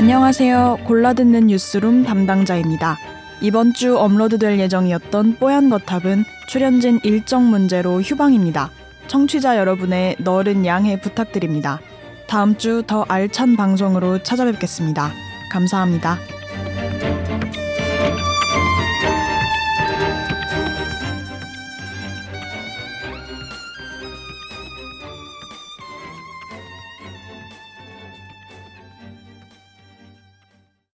안녕하세요. 골라듣는 뉴스룸 담당자입니다. 이번 주 업로드될 예정이었던 뽀얀 거탑은 출연진 일정 문제로 휴방입니다. 청취자 여러분의 너른 양해 부탁드립니다. 다음 주 더 알찬 방송으로 찾아뵙겠습니다. 감사합니다.